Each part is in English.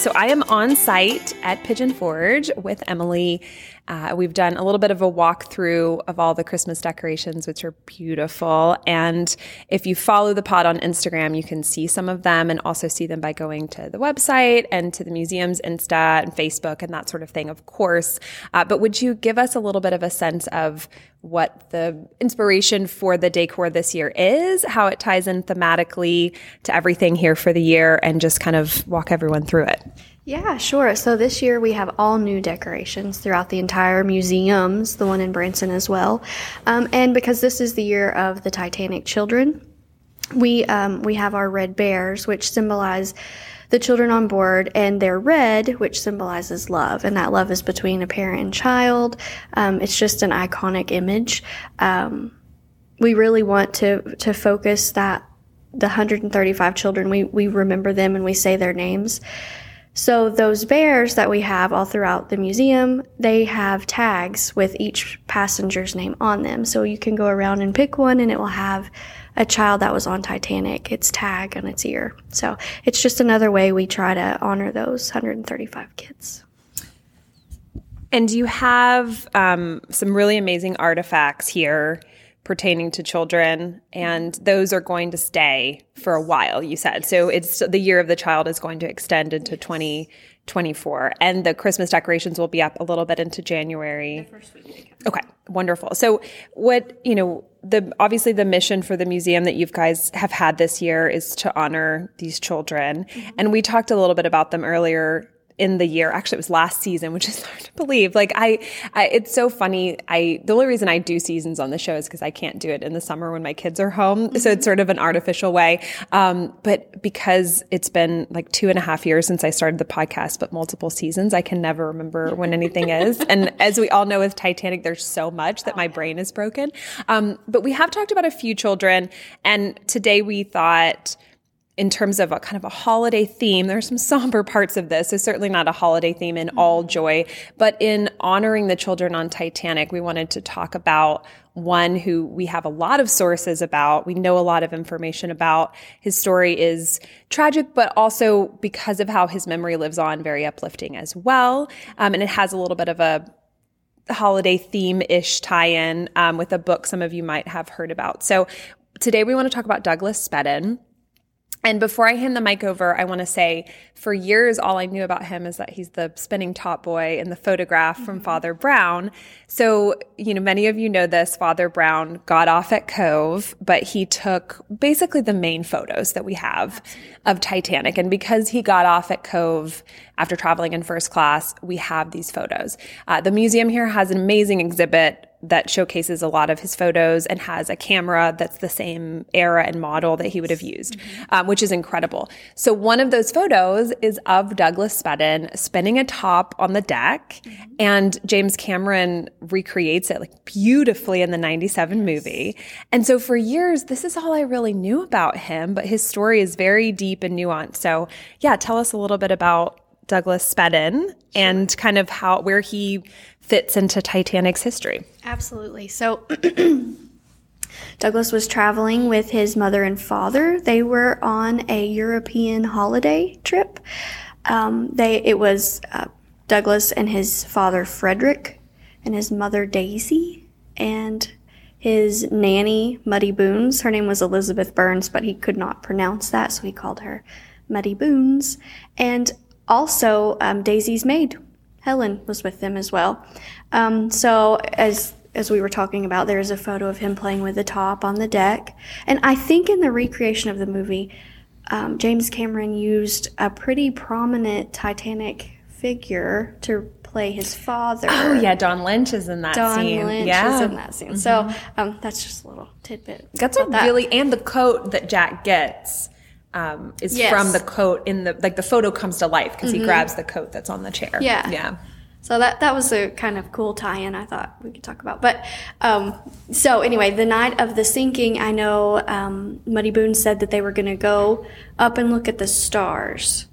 So I am on site at Pigeon Forge with Emily. Uh, we've done a little bit of a walkthrough of all the Christmas decorations, which are beautiful. And if you follow the pod on Instagram, you can see some of them and also see them by going to the website and to the museum's Insta and Facebook and that sort of thing, of course. Uh, but would you give us a little bit of a sense of what the inspiration for the decor this year is, how it ties in thematically to everything here for the year, and just kind of walk everyone through it. Yeah, sure. So this year we have all new decorations throughout the entire museums, the one in Branson as well. Um, and because this is the year of the Titanic children, we um, we have our red bears, which symbolize the children on board, and they're red, which symbolizes love, and that love is between a parent and child. Um, it's just an iconic image. Um, we really want to to focus that the 135 children we we remember them and we say their names. So those bears that we have all throughout the museum, they have tags with each passenger's name on them. So you can go around and pick one and it will have a child that was on Titanic, its tag on its ear. So it's just another way we try to honor those 135 kids. And you have um, some really amazing artifacts here pertaining to children, and those are going to stay for a while, you said. So it's the year of the child is going to extend into 2024, and the Christmas decorations will be up a little bit into January. Okay, wonderful. So what, you know, the obviously the mission for the museum that you guys have had this year is to honor these children. Mm-hmm. And we talked a little bit about them earlier in the year. Actually, it was last season, which is hard to believe. Like I, I it's so funny. I the only reason I do seasons on the show is because I can't do it in the summer when my kids are home. Mm-hmm. So it's sort of an artificial way. Um, but because it's been like two and a half years since I started the podcast, but multiple seasons, I can never remember when anything is. And as we all know with Titanic, there's so much that my brain is broken. Um, but we have talked about a few children, and today we thought in terms of a kind of a holiday theme, There are some somber parts of this. It's certainly not a holiday theme in all joy, but in honoring the children on Titanic, we wanted to talk about one who we have a lot of sources about. We know a lot of information about. His story is tragic, but also because of how his memory lives on, very uplifting as well. Um, and it has a little bit of a holiday theme ish tie in um, with a book some of you might have heard about. So today we want to talk about Douglas Spedden. And before I hand the mic over, I want to say for years, all I knew about him is that he's the spinning top boy in the photograph mm-hmm. from Father Brown. So, you know, many of you know this. Father Brown got off at Cobh, but he took basically the main photos that we have of Titanic. And because he got off at Cobh after traveling in first class, we have these photos. Uh, the museum here has an amazing exhibit that showcases a lot of his photos and has a camera that's the same era and model that he would have used, mm-hmm. um, which is incredible. So one of those photos is of Douglas Spedden spinning a top on the deck, mm-hmm. and James Cameron recreates it like beautifully in the 97 movie. And so for years, this is all I really knew about him, but his story is very deep and nuanced. So yeah, tell us a little bit about Douglas Spedden sure. and kind of how where he fits into Titanic's history. Absolutely. So Douglas was traveling with his mother and father. They were on a European holiday trip. Um, they it was uh, Douglas and his father Frederick and his mother Daisy and his nanny Muddie Boons. Her name was Elizabeth Burns, but he could not pronounce that, so he called her Muddie Boons. And also um, Daisy's maid Helen was with them as well. Um, so as as we were talking about, there's a photo of him playing with the top on the deck, and I think in the recreation of the movie, um, James Cameron used a pretty prominent Titanic figure to play his father. Oh yeah, Don Lynch is in that Don scene. Don Lynch yeah. is in that scene. Mm-hmm. So um, that's just a little tidbit. That's a that. really and the coat that Jack gets um, is yes. from the coat in the like the photo comes to life because mm-hmm. he grabs the coat that's on the chair. Yeah, yeah. So that that was a kind of cool tie-in I thought we could talk about. But um, so anyway, the night of the sinking, I know um, Muddie Boone said that they were going to go up and look at the stars.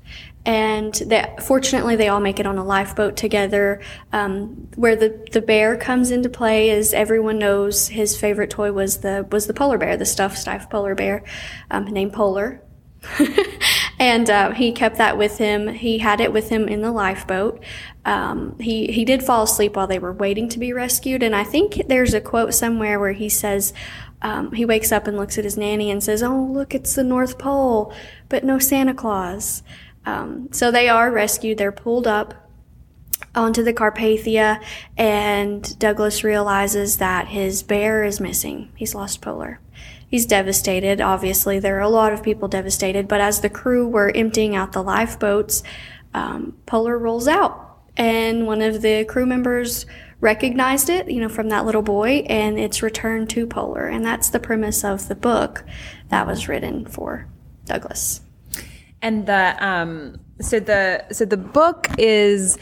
And that fortunately, they all make it on a lifeboat together. Um, where the, the bear comes into play is everyone knows his favorite toy was the was the polar bear, the stuffed stiff polar bear, um, named Polar. and uh, he kept that with him. He had it with him in the lifeboat. Um, he he did fall asleep while they were waiting to be rescued, and I think there's a quote somewhere where he says. Um, he wakes up and looks at his nanny and says, "Oh, look, it's the North Pole, but no Santa Claus." Um, so they are rescued. They're pulled up onto the Carpathia, and Douglas realizes that his bear is missing. He's lost Polar. He's devastated. Obviously, there are a lot of people devastated, but as the crew were emptying out the lifeboats, um, Polar rolls out, and one of the crew members recognized it, you know, from that little boy, and it's returned to Polar. And that's the premise of the book that was written for Douglas. And the um, so the so the book is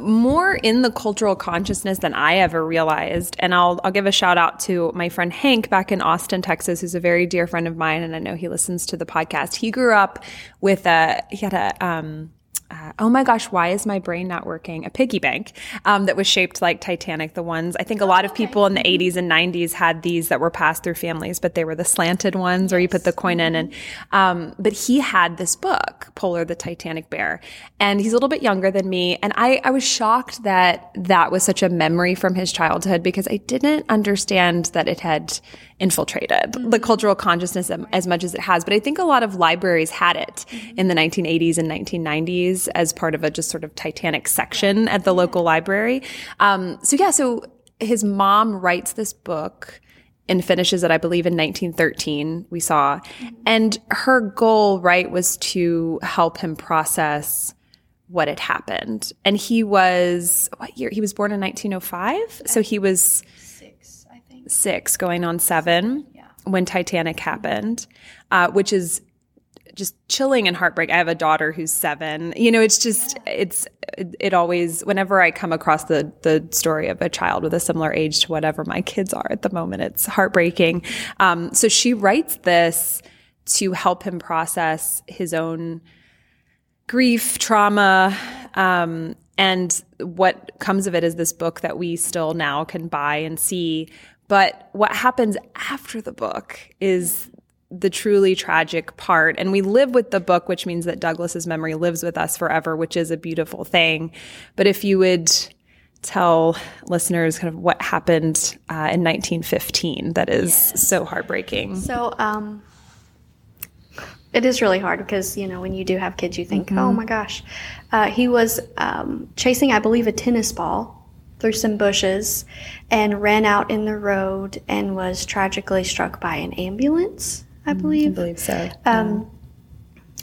more in the cultural consciousness than I ever realized. And I'll I'll give a shout out to my friend Hank back in Austin, Texas, who's a very dear friend of mine, and I know he listens to the podcast. He grew up with a he had a um uh, oh my gosh, why is my brain not working? A piggy bank um, that was shaped like Titanic. The ones I think a lot of people in the 80s and 90s had these that were passed through families, but they were the slanted ones where you put the coin in. And um, but he had this book, Polar the Titanic Bear, and he's a little bit younger than me. And I, I was shocked that that was such a memory from his childhood because I didn't understand that it had infiltrated mm-hmm. the cultural consciousness as much as it has. But I think a lot of libraries had it mm-hmm. in the 1980s and 1990s as part of a just sort of Titanic section at the local library. Um, so yeah, so his mom writes this book and finishes it, I believe, in 1913, we saw. Mm-hmm. And her goal, right, was to help him process what had happened. And he was, what year? He was born in 1905. So he was six, going on seven, yeah. when Titanic happened, uh, which is just chilling and heartbreak. I have a daughter who's seven. You know, it's just yeah. it's it, it, always whenever I come across the the story of a child with a similar age to whatever my kids are at the moment, it's heartbreaking. Um, so she writes this to help him process his own grief, trauma, um, and what comes of it is this book that we still now can buy and see but what happens after the book is the truly tragic part. And we live with the book, which means that Douglas's memory lives with us forever, which is a beautiful thing. But if you would tell listeners kind of what happened uh, in 1915 that is yes. so heartbreaking. So, um, it is really hard because, you know, when you do have kids, you think, mm-hmm. oh my gosh. Uh, he was um, chasing, I believe, a tennis ball through some bushes and ran out in the road and was tragically struck by an ambulance, I mm, believe. I believe so. Um,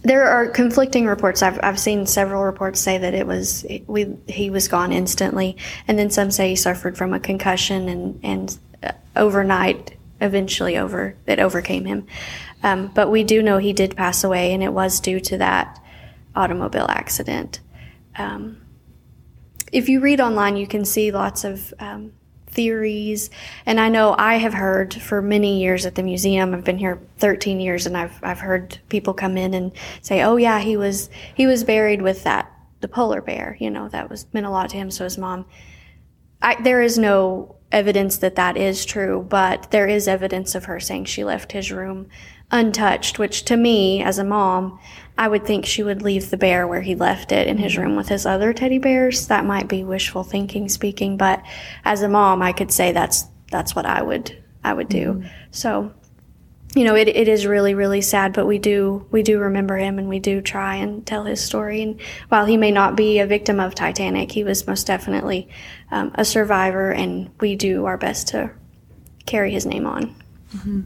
There are conflicting reports. I've, I've seen several reports say that it was we he was gone instantly, and then some say he suffered from a concussion and and uh, overnight eventually over it overcame him. Um, but we do know he did pass away, and it was due to that automobile accident. Um, if you read online, you can see lots of um, theories. And I know I have heard for many years at the museum. I've been here 13 years, and I've I've heard people come in and say, "Oh yeah, he was he was buried with that the polar bear. You know that was meant a lot to him. So his mom." I, there is no evidence that that is true, but there is evidence of her saying she left his room untouched, which to me, as a mom, I would think she would leave the bear where he left it in his mm-hmm. room with his other teddy bears. That might be wishful thinking speaking, but as a mom, I could say that's that's what I would I would do. Mm-hmm. So, you know, it, it is really really sad, but we do we do remember him and we do try and tell his story. And while he may not be a victim of Titanic, he was most definitely um, a survivor, and we do our best to carry his name on. Mm-hmm.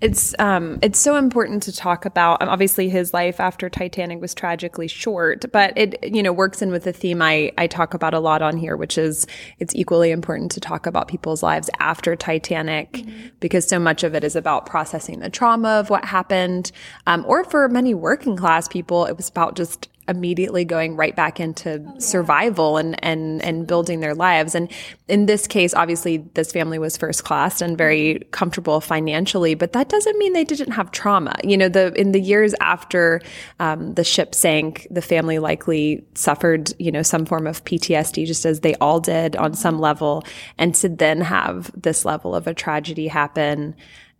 It's um, it's so important to talk about. Um, obviously, his life after Titanic was tragically short, but it you know works in with the theme I I talk about a lot on here, which is it's equally important to talk about people's lives after Titanic mm-hmm. because so much of it is about processing the trauma of what happened, um, or for many working class people, it was about just immediately going right back into oh, yeah. survival and, and, and building their lives. And in this case, obviously this family was first class and very mm-hmm. comfortable financially, but that doesn't mean they didn't have trauma. You know, the, in the years after, um, the ship sank, the family likely suffered, you know, some form of PTSD, just as they all did on some mm-hmm. level. And to then have this level of a tragedy happen,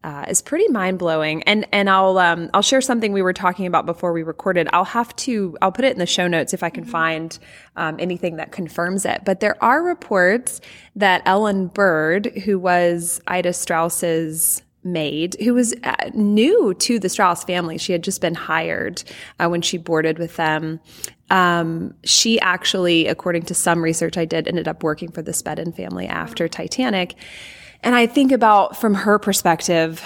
uh, is pretty mind blowing. And and I'll um, I'll share something we were talking about before we recorded. I'll have to I'll put it in the show notes if I can find um, anything that confirms it. But there are reports that Ellen Bird, who was Ida Straus's maid who was uh, new to the Straus family. She had just been hired uh, when she boarded with them. Um, she actually, according to some research I did, ended up working for the Spedden family after Titanic. And I think about from her perspective,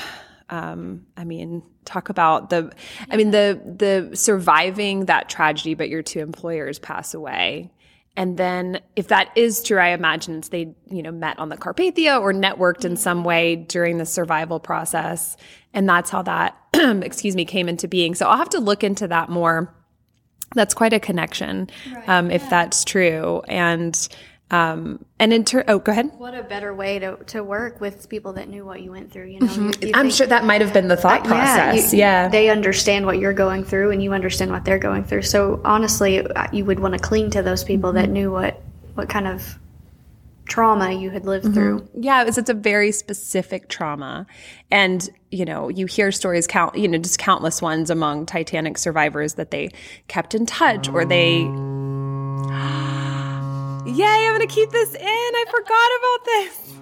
um, I mean, talk about the, I mean, the, the surviving that tragedy, but your two employers pass away. And then if that is true, I imagine it's they, you know, met on the Carpathia or networked in some way during the survival process. And that's how that, excuse me, came into being. So I'll have to look into that more. That's quite a connection, right. um, if yeah. that's true. And, um, and in turn, oh, go ahead. What a better way to, to work with people that knew what you went through. You know, mm-hmm. you, you I'm sure that might have been the thought uh, process. Yeah, you, yeah, they understand what you're going through, and you understand what they're going through. So honestly, uh, you would want to cling to those people mm-hmm. that knew what what kind of trauma you had lived mm-hmm. through. Yeah, it's, it's a very specific trauma. And, you know, you hear stories count, you know, just countless ones among Titanic survivors that they kept in touch or they Yay, I'm going to keep this in. I forgot about this.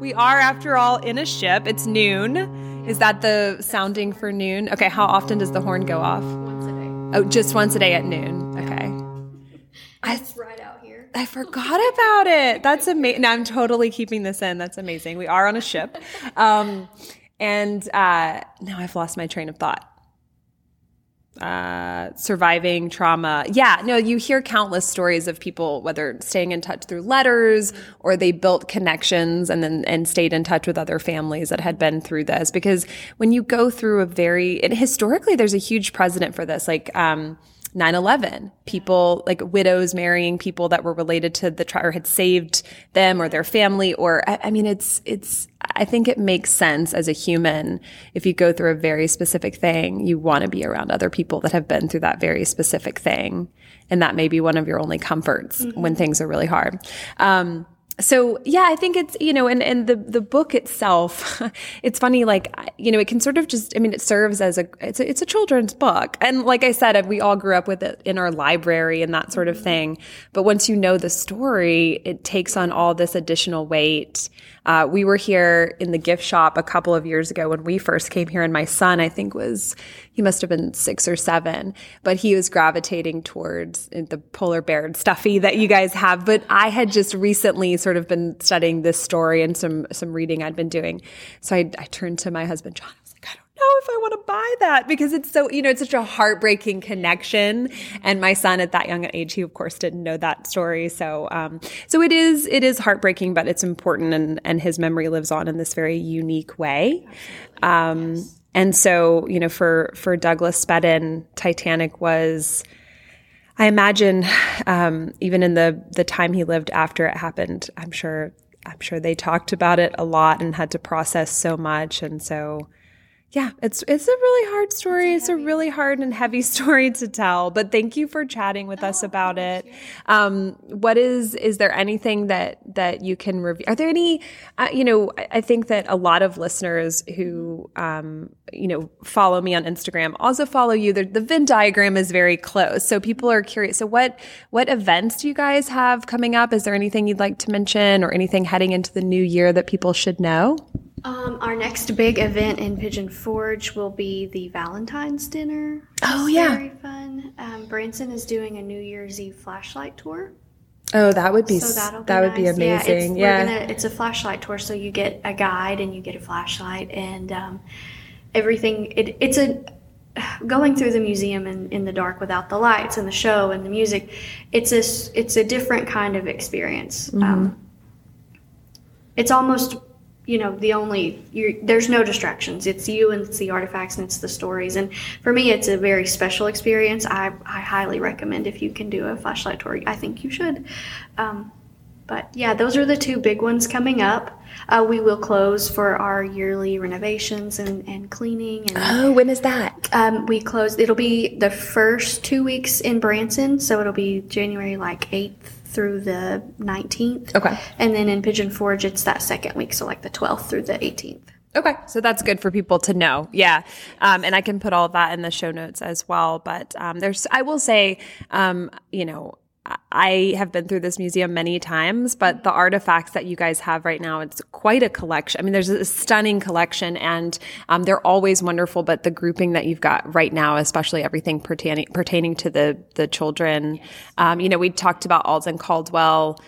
We are, after all, in a ship. It's noon. Is that the sounding for noon? Okay, how often does the horn go off? Once a day. Oh, just once a day at noon. Okay. It's right out here. I forgot about it. That's amazing. I'm totally keeping this in. That's amazing. We are on a ship. Um, and uh, now I've lost my train of thought uh, surviving trauma. Yeah, no, you hear countless stories of people, whether staying in touch through letters or they built connections and then and stayed in touch with other families that had been through this. Because when you go through a very, historically, there's a huge precedent for this. Like, um, 9-11 people like widows marrying people that were related to the trial or had saved them or their family or I, I, mean it's it's i think it makes sense as a human if you go through a very specific thing you want to be around other people that have been through that very specific thing. And that may be one of your only comforts mm-hmm. when things are really hard. Um, so yeah, I think it's, you know, and, and the, the book itself, it's funny, like, you know, it can sort of just, I mean, it serves as a, it's a, it's a children's book. And like I said, we all grew up with it in our library and that sort of mm-hmm. thing. But once you know the story, it takes on all this additional weight. Uh, we were here in the gift shop a couple of years ago when we first came here and my son, I think was, he must have been six or seven, but he was gravitating towards the polar bear stuffy that you guys have. But I had just recently sort of been studying this story and some some reading I'd been doing. So I, I turned to my husband, John. Know if I want to buy that because it's so you know it's such a heartbreaking connection. And my son at that young age, he of course didn't know that story. So um, so it is it is heartbreaking, but it's important, and and his memory lives on in this very unique way. Um, yes. And so you know for for Douglas Spedden, Titanic was I imagine um, even in the the time he lived after it happened, I'm sure I'm sure they talked about it a lot and had to process so much, and so yeah, it's it's a really hard story. It's a, it's a, really hard and heavy story to tell. But thank you for chatting with oh, us about it. Um, what is is there anything that that you can review? Are there any? Uh, you know, I, I, think that a lot of listeners who um, you know follow me on Instagram also follow you. The, the Venn diagram is very close, so people are curious. So what what events do you guys have coming up? Is there anything you'd like to mention or anything heading into the new year that people should know? Um, our next big event in Pigeon Forge will be the Valentine's dinner. Oh yeah, very fun. Um, Branson is doing a New Year's Eve flashlight tour. Oh, that would be so that'll be that nice. would be amazing. Yeah, it's, yeah. Gonna, it's a flashlight tour, so you get a guide and you get a flashlight and um, everything. It, it's a going through the museum in, in the dark without the lights and the show and the music. It's a it's a different kind of experience. Mm-hmm. Um, it's almost you know the only there's no distractions. It's you and it's the artifacts and it's the stories. And for me it's a very special experience. I, I highly recommend if you can do a flashlight tour. I think you should. Um, but yeah those are the two big ones coming up. Uh, we will close for our yearly renovations and, and cleaning and oh when is that? Um, we close it'll be the first two weeks in branson. So it'll be january like 8th through the 19th. Okay. And then in Pigeon Forge, it's that second week, so like the 12th through the 18th. Okay, so that's good for people to know. Yeah, um, and I can put all that in the show notes as well. But um, there's, I will say, um, you know, I have been through this museum many times, but the artifacts that you guys have right now, it's quite a collection. I mean, there's a stunning collection and um, they're always wonderful, but the grouping that you've got right now, especially everything pertaining, pertaining to the, the children, um, you know, we talked about Alden Caldwell,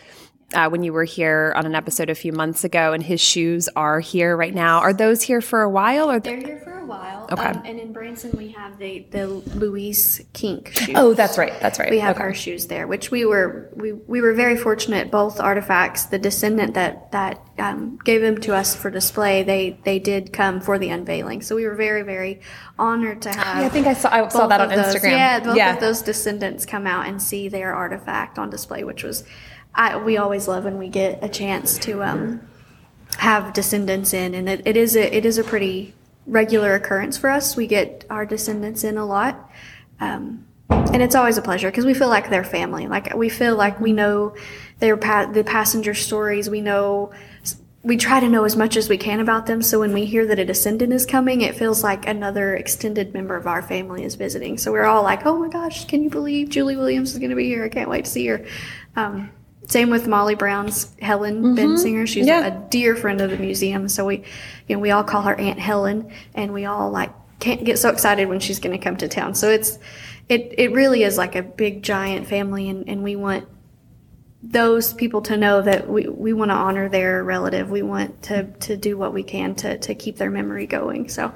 uh, when you were here on an episode a few months ago, and his shoes are here right now. Are those here for a while? Or they're here for a while. Okay. Um, and in Branson, we have the the Louise Kink shoes. Oh, that's right. That's right. We have okay. her shoes there, which we were we, we were very fortunate. Both artifacts, the descendant that that um, gave them to us for display, they they did come for the unveiling. So we were very very honored to have. Yeah, I think I saw I saw that on those- Instagram. Yeah, both yeah. of those descendants come out and see their artifact on display, which was. I, we always love when we get a chance to um, have descendants in, and it, it is a it is a pretty regular occurrence for us. We get our descendants in a lot, um, and it's always a pleasure because we feel like they're family. Like we feel like we know their pa- the passenger stories. We know we try to know as much as we can about them. So when we hear that a descendant is coming, it feels like another extended member of our family is visiting. So we're all like, "Oh my gosh, can you believe Julie Williams is going to be here? I can't wait to see her." Um, same with Molly Brown's Helen Benziger. She's Yeah. a dear friend of the museum. So we, you know, we all call her Aunt Helen, and we all like can't get so excited when she's going to come to town. So it's, it it really is like a big giant family, and, and we want those people to know that we, we want to honor their relative. We want to to do what we can to to keep their memory going. So,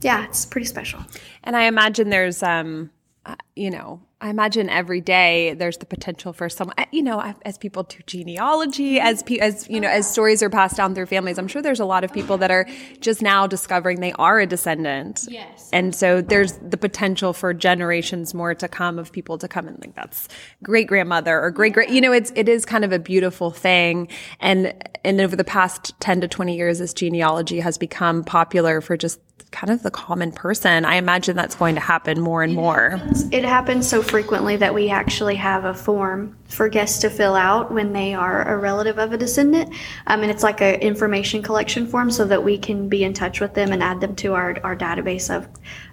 yeah, it's pretty special. And I imagine there's, um, uh, you know, I imagine every day there's the potential for some, you know, as people do genealogy, as pe- as you know, as oh, stories are passed down through families. I'm sure there's a lot of people that are just now discovering they are a descendant. Yes. And so there's the potential for generations more to come of people to come and think that's great grandmother or great great. You know, it's it is kind of a beautiful thing. And and over the past 10 to 20 years, this genealogy has become popular for just kind of the common person. I imagine that's going to happen more and more. It happens so frequently that we actually have a form for guests to fill out when they are a relative of a descendant. Um, and it's like an information collection form so that we can be in touch with them and add them to our, our database of,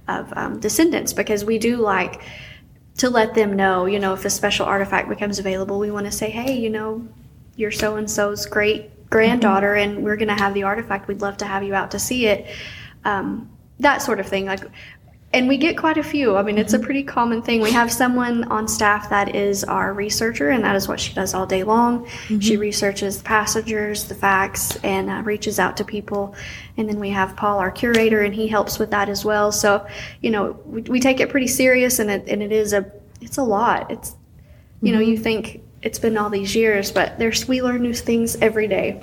of um, descendants because we do like to let them know, you know, if a special artifact becomes available, we want to say, hey, you know, you're so and so's great granddaughter and we're going to have the artifact. We'd love to have you out to see it. Um, that sort of thing. Like, and we get quite a few. I mean, it's a pretty common thing. We have someone on staff that is our researcher, and that is what she does all day long. She researches the passengers, the facts, and uh, reaches out to people. And then we have Paul, our curator, and he helps with that as well. So, you know, we, we take it pretty serious, and it and it is a it's a lot. It's you know, you think it's been all these years, but there's we learn new things every day.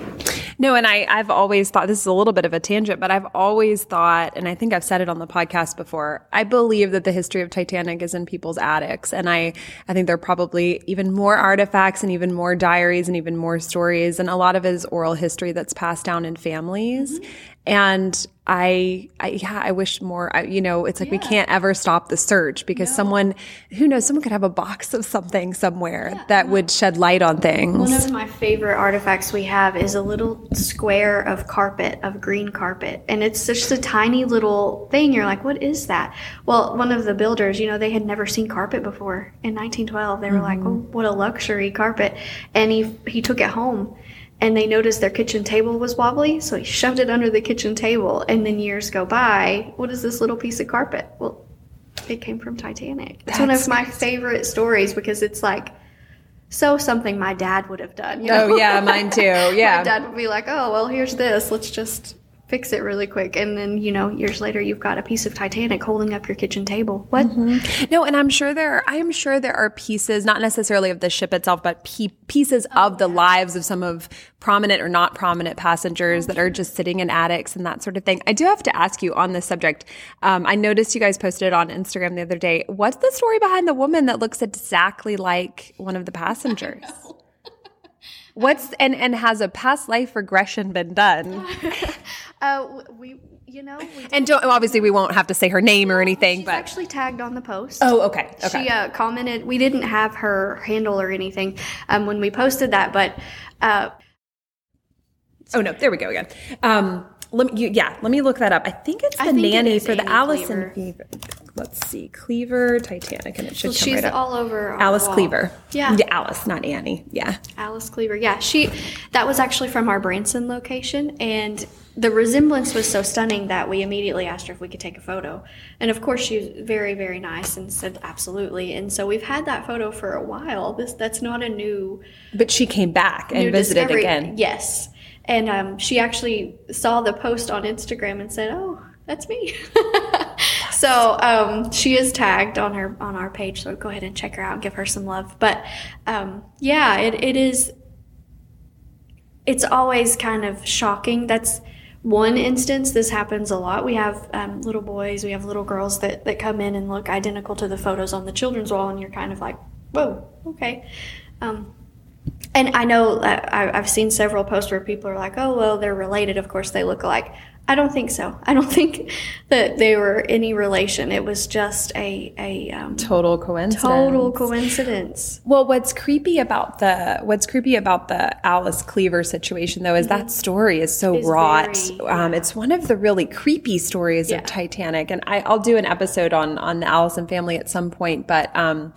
No, and I, I've always thought this is a little bit of a tangent, but I've always thought, and I think I've said it on the podcast before, I believe that the history of Titanic is in people's attics. And I, I think there are probably even more artifacts and even more diaries and even more stories. And a lot of it is oral history that's passed down in families. Mm-hmm. And I, I, yeah, I wish more, I, you know, it's like we can't ever stop the search because someone, who knows, someone could have a box of something somewhere that would shed light on things. One of my favorite artifacts we have is a little square of carpet, of green carpet. And it's just a tiny little thing. You're like, what is that? Well, one of the builders, you know, they had never seen carpet before in 1912. They were like, mm-hmm. oh, what a luxury carpet. And he, he took it home. And they noticed their kitchen table was wobbly, so he shoved it under the kitchen table. And then years go by. What is this little piece of carpet? Well, it came from Titanic. It's one of my favorite stories because it's like so something my dad would have done. You oh, know? Oh yeah, mine too. Yeah. my dad would be like, "Oh, well, here's this. Let's just fix it really quick." And then you know, years later, you've got a piece of Titanic holding up your kitchen table. What? No, and I'm sure there. I am sure there are pieces, not necessarily of the ship itself, but pe- pieces of the lives of some of prominent or not prominent passengers that are just sitting in attics and that sort of thing. I do have to ask you on this subject. Um, I noticed you guys posted it on Instagram the other day. What's the story behind the woman that looks exactly like one of the passengers? What's and and has a past life regression been done? Uh, we, you know, we And don't obviously we won't have to say her name or anything, she's but actually tagged on the post. oh, okay, okay. She uh, commented. We didn't have her handle or anything um, when we posted that, but uh, Oh no, there we go again. Um, let me, you, yeah, let me look that up. I think it's the think nanny is for the Allison Cleaver. Let's see, Cleaver, Titanic, and it should So come she's right up. all over our Alice. Cleaver. Yeah. yeah, Alice, not Annie. Yeah, Alice Cleaver. Yeah, she that was actually from our Branson location and the resemblance was so stunning that we immediately asked her if we could take a photo. And of course she was very very nice and said absolutely. And so we've had that photo for a while. This that's not a new but she came back and visited discovery. again. Yes. And um, she actually saw the post on Instagram and said, "Oh, that's me." so um, she is tagged on her on our page. So go ahead and check her out and give her some love. But um, yeah, it, it is. It's always kind of shocking. That's one instance. This happens a lot. We have um, little boys, we have little girls that that come in and look identical to the photos on the children's wall, and you're kind of like, "Whoa, okay." Um, and I know I, I've seen several posts where people are like, "Oh, well, they're related. Of course, they look alike." I don't think so. I don't think that they were any relation. It was just a a um, Total coincidence. total coincidence. Well, what's creepy about the what's creepy about the Alice Cleaver situation though is that story is so It's wrought. very- um, it's one of the really creepy stories Yeah. of Titanic, and I, I'll do an episode on on the Allison family at some point. But um,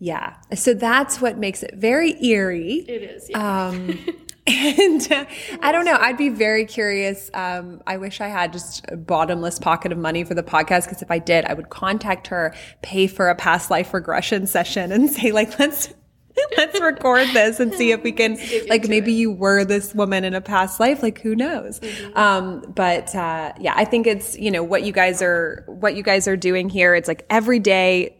yeah, so that's what makes it very eerie. It is. Yeah. Um, and uh, I don't know. I'd be very curious. Um, I wish I had just a bottomless pocket of money for the podcast because if I did, I would contact her, pay for a past life regression session, and say like, let's. Let's record this and see if we can, like, maybe you were this woman in a past life. Like, who knows? Um, but uh, yeah, I think it's you know what you guys are what you guys are doing here. It's like every day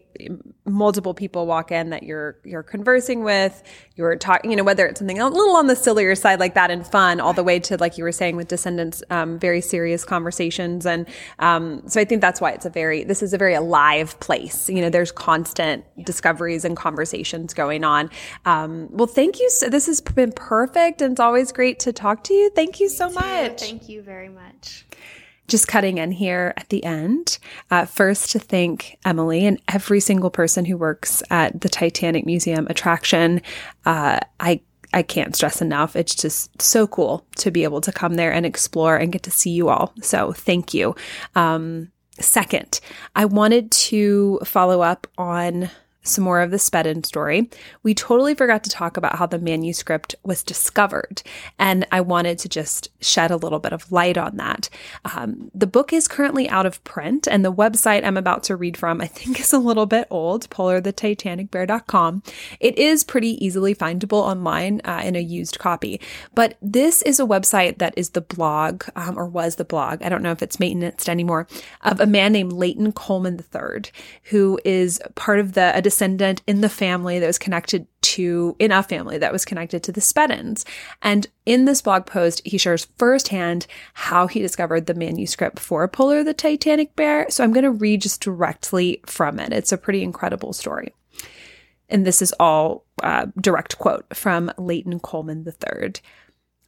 multiple people walk in that you're you're conversing with you're talking you know whether it's something a little on the sillier side like that and fun all the way to like you were saying with descendants um, very serious conversations. And um, so i think that's why it's a very this is a very alive place. You know there's constant discoveries and conversations going on. Um, well thank you so this has been perfect and it's always great to talk to you. Thank you so much. Thank you very much. Just cutting in here at the end. Uh, first, to thank Emily and every single person who works at the Titanic Museum attraction. Uh, I I can't stress enough. It's just so cool to be able to come there and explore and get to see you all. So thank you. Um, second, I wanted to follow up on some more of the Spedden story. We totally forgot to talk about how the manuscript was discovered, and I wanted to just shed a little bit of light on that. Um, the book is currently out of print, and the website I'm about to read from, I think, is a little bit old polarthetitanicbear.com. It is pretty easily findable online uh, in a used copy, but this is a website that is the blog, um, or was the blog, I don't know if it's maintained anymore, of a man named Leighton Coleman III, who is part of the descendant in the family that was connected to in a family that was connected to the Speddens. And in this blog post, he shares firsthand how he discovered the manuscript for Polar the Titanic Bear. So I'm going to read just directly from it. It's a pretty incredible story. And this is all uh, direct quote from Leighton Coleman III.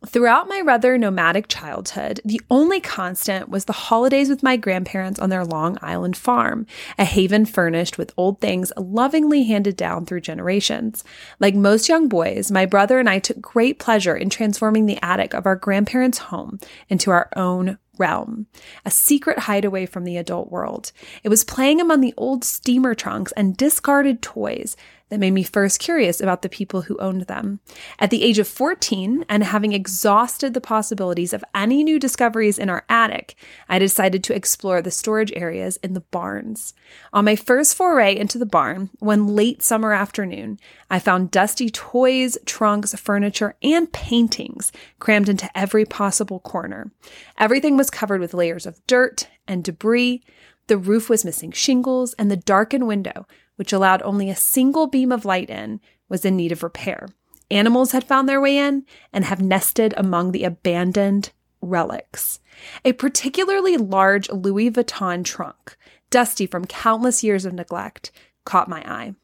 Throughout my rather nomadic childhood, the only constant was the holidays with my grandparents on their Long Island farm, a haven furnished with old things lovingly handed down through generations. Like most young boys, my brother and I took great pleasure in transforming the attic of our grandparents' home into our own realm, a secret hideaway from the adult world. It was playing among the old steamer trunks and discarded toys that made me first curious about the people who owned them. At the age of 14, and having exhausted the possibilities of any new discoveries in our attic, I decided to explore the storage areas in the barns. On my first foray into the barn, one late summer afternoon, I found dusty toys, trunks, furniture, and paintings crammed into every possible corner. Everything was covered with layers of dirt and debris. The roof was missing shingles, and the darkened window, which allowed only a single beam of light in, was in need of repair. Animals had found their way in and have nested among the abandoned relics. A particularly large Louis Vuitton trunk, dusty from countless years of neglect, caught my eye.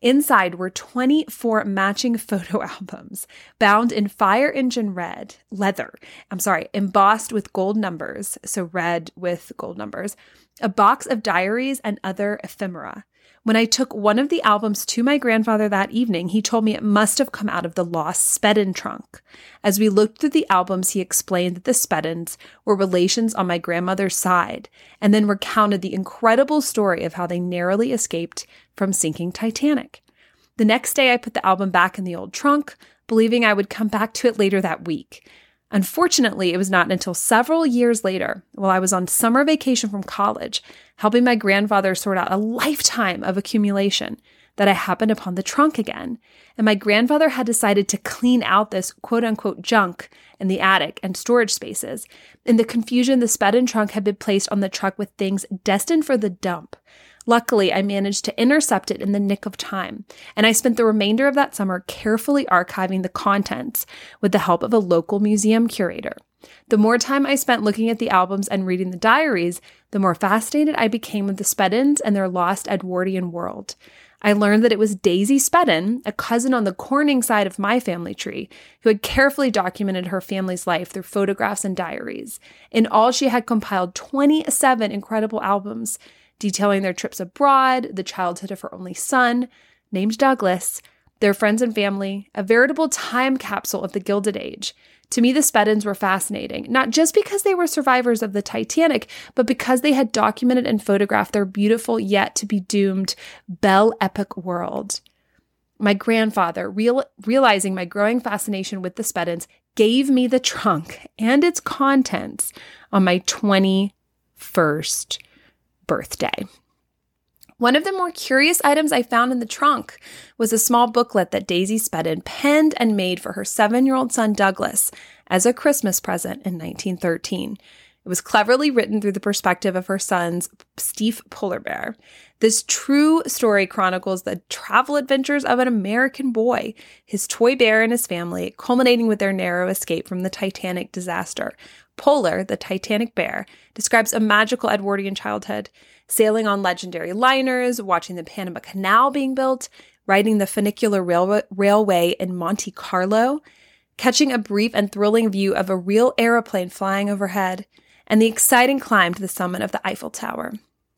Inside were 24 matching photo albums bound in fire engine red leather. I'm sorry, embossed with gold numbers, so red with gold numbers, a box of diaries and other ephemera. When I took one of the albums to my grandfather that evening, he told me it must have come out of the lost Spedden trunk. As we looked through the albums, he explained that the Speddens were relations on my grandmother's side, and then recounted the incredible story of how they narrowly escaped from sinking Titanic. The next day, I put the album back in the old trunk, believing I would come back to it later that week. Unfortunately, it was not until several years later, while I was on summer vacation from college, helping my grandfather sort out a lifetime of accumulation, that I happened upon the trunk again. And my grandfather had decided to clean out this quote unquote junk in the attic and storage spaces. In the confusion, the Spedden trunk had been placed on the truck with things destined for the dump. Luckily, I managed to intercept it in the nick of time, and I spent the remainder of that summer carefully archiving the contents with the help of a local museum curator. The more time I spent looking at the albums and reading the diaries, the more fascinated I became with the Speddens and their lost Edwardian world. I learned that it was Daisy Spedden, a cousin on the Corning side of my family tree, who had carefully documented her family's life through photographs and diaries. In all, she had compiled 27 incredible albums detailing their trips abroad, the childhood of her only son, named Douglas, their friends and family, a veritable time capsule of the Gilded Age. To me, the Speddens were fascinating, not just because they were survivors of the Titanic, but because they had documented and photographed their beautiful yet to be doomed Belle Epoque world. My grandfather, real, realizing my growing fascination with the Speddens, gave me the trunk and its contents on my 21st birthday. One of the more curious items I found in the trunk was a small booklet that Daisy Spedden penned and made for her seven year old son Douglas as a Christmas present in 1913. It was cleverly written through the perspective of her son's Steve Polar Bear. This true story chronicles the travel adventures of an American boy, his toy bear, and his family, culminating with their narrow escape from the Titanic disaster. Polar, the Titanic bear, describes a magical Edwardian childhood, sailing on legendary liners, watching the Panama Canal being built, riding the funicular railway, railway in Monte Carlo, catching a brief and thrilling view of a real aeroplane flying overhead, and the exciting climb to the summit of the Eiffel Tower.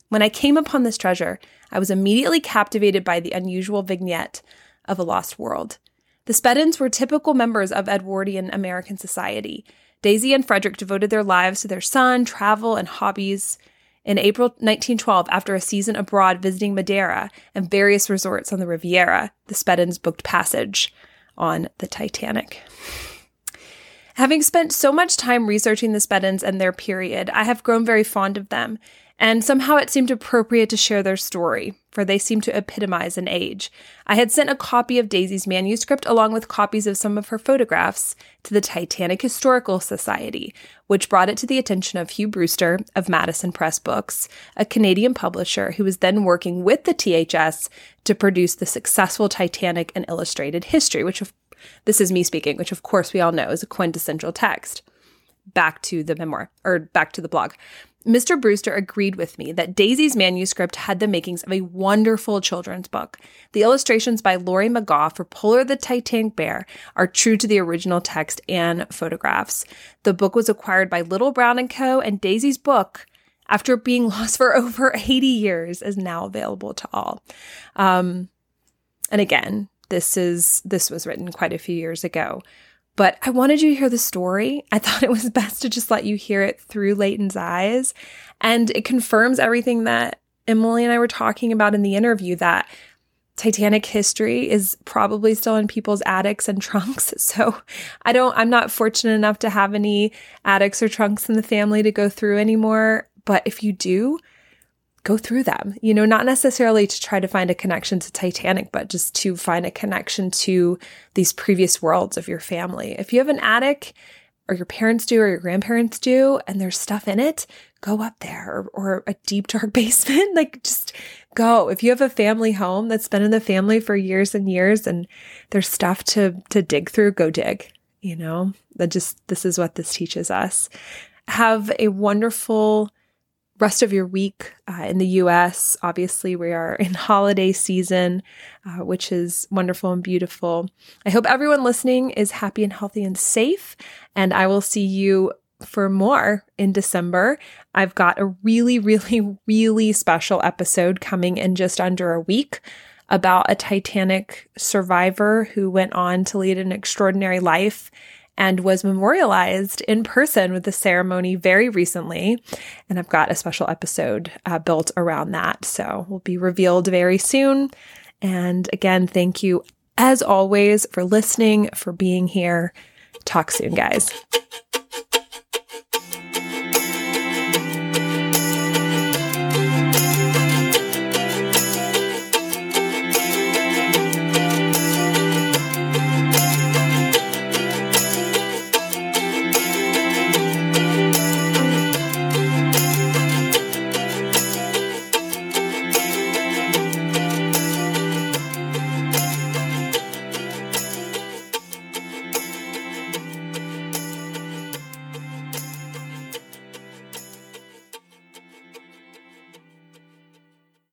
When I came upon this treasure, I was immediately captivated by the unusual vignette of a lost world. The Speddens were typical members of Edwardian American society, Daisy and Frederick devoted their lives to their son, travel, and hobbies. In April 1912, after a season abroad visiting Madeira and various resorts on the Riviera, the Speddens booked passage on the Titanic. Having spent so much time researching the Speddens and their period, I have grown very fond of them and somehow it seemed appropriate to share their story, for they seemed to epitomize an age. I had sent a copy of Daisy's manuscript along with copies of some of her photographs to the Titanic Historical Society, which brought it to the attention of Hugh Brewster of Madison Press Books, a Canadian publisher who was then working with the THS to produce the successful Titanic An Illustrated History, which this is me speaking, which of course we all know is a quintessential text. Back to the memoir, or back to the blog. Mr. Brewster agreed with me that Daisy's manuscript had the makings of a wonderful children's book. The illustrations by Laurie McGaw for Polar the Titanic Bear are true to the original text and photographs. The book was acquired by Little Brown & Co. and Daisy's book after being lost for over 80 years is now available to all. Um, and again, this is this was written quite a few years ago. But I wanted you to hear the story. I thought it was best to just let you hear it through Leighton's eyes. And it confirms everything that Emily and I were talking about in the interview that Titanic history is probably still in people's attics and trunks. So I don't, I'm not fortunate enough to have any attics or trunks in the family to go through anymore. But if you do, go through them, you know, not necessarily to try to find a connection to Titanic, but just to find a connection to these previous worlds of your family. If you have an attic, or your parents do, or your grandparents do, and there's stuff in it, go up there or, or a deep, dark basement. like, just go. If you have a family home that's been in the family for years and years and there's stuff to, to dig through, go dig. You know, that just, this is what this teaches us. Have a wonderful, rest of your week uh, in the US. Obviously, we are in holiday season, uh, which is wonderful and beautiful. I hope everyone listening is happy and healthy and safe. And I will see you for more in December. I've got a really, really, really special episode coming in just under a week about a Titanic survivor who went on to lead an extraordinary life and was memorialized in person with the ceremony very recently. And I've got a special episode uh, built around that. So will be revealed very soon. And again, thank you as always for listening, for being here. Talk soon, guys.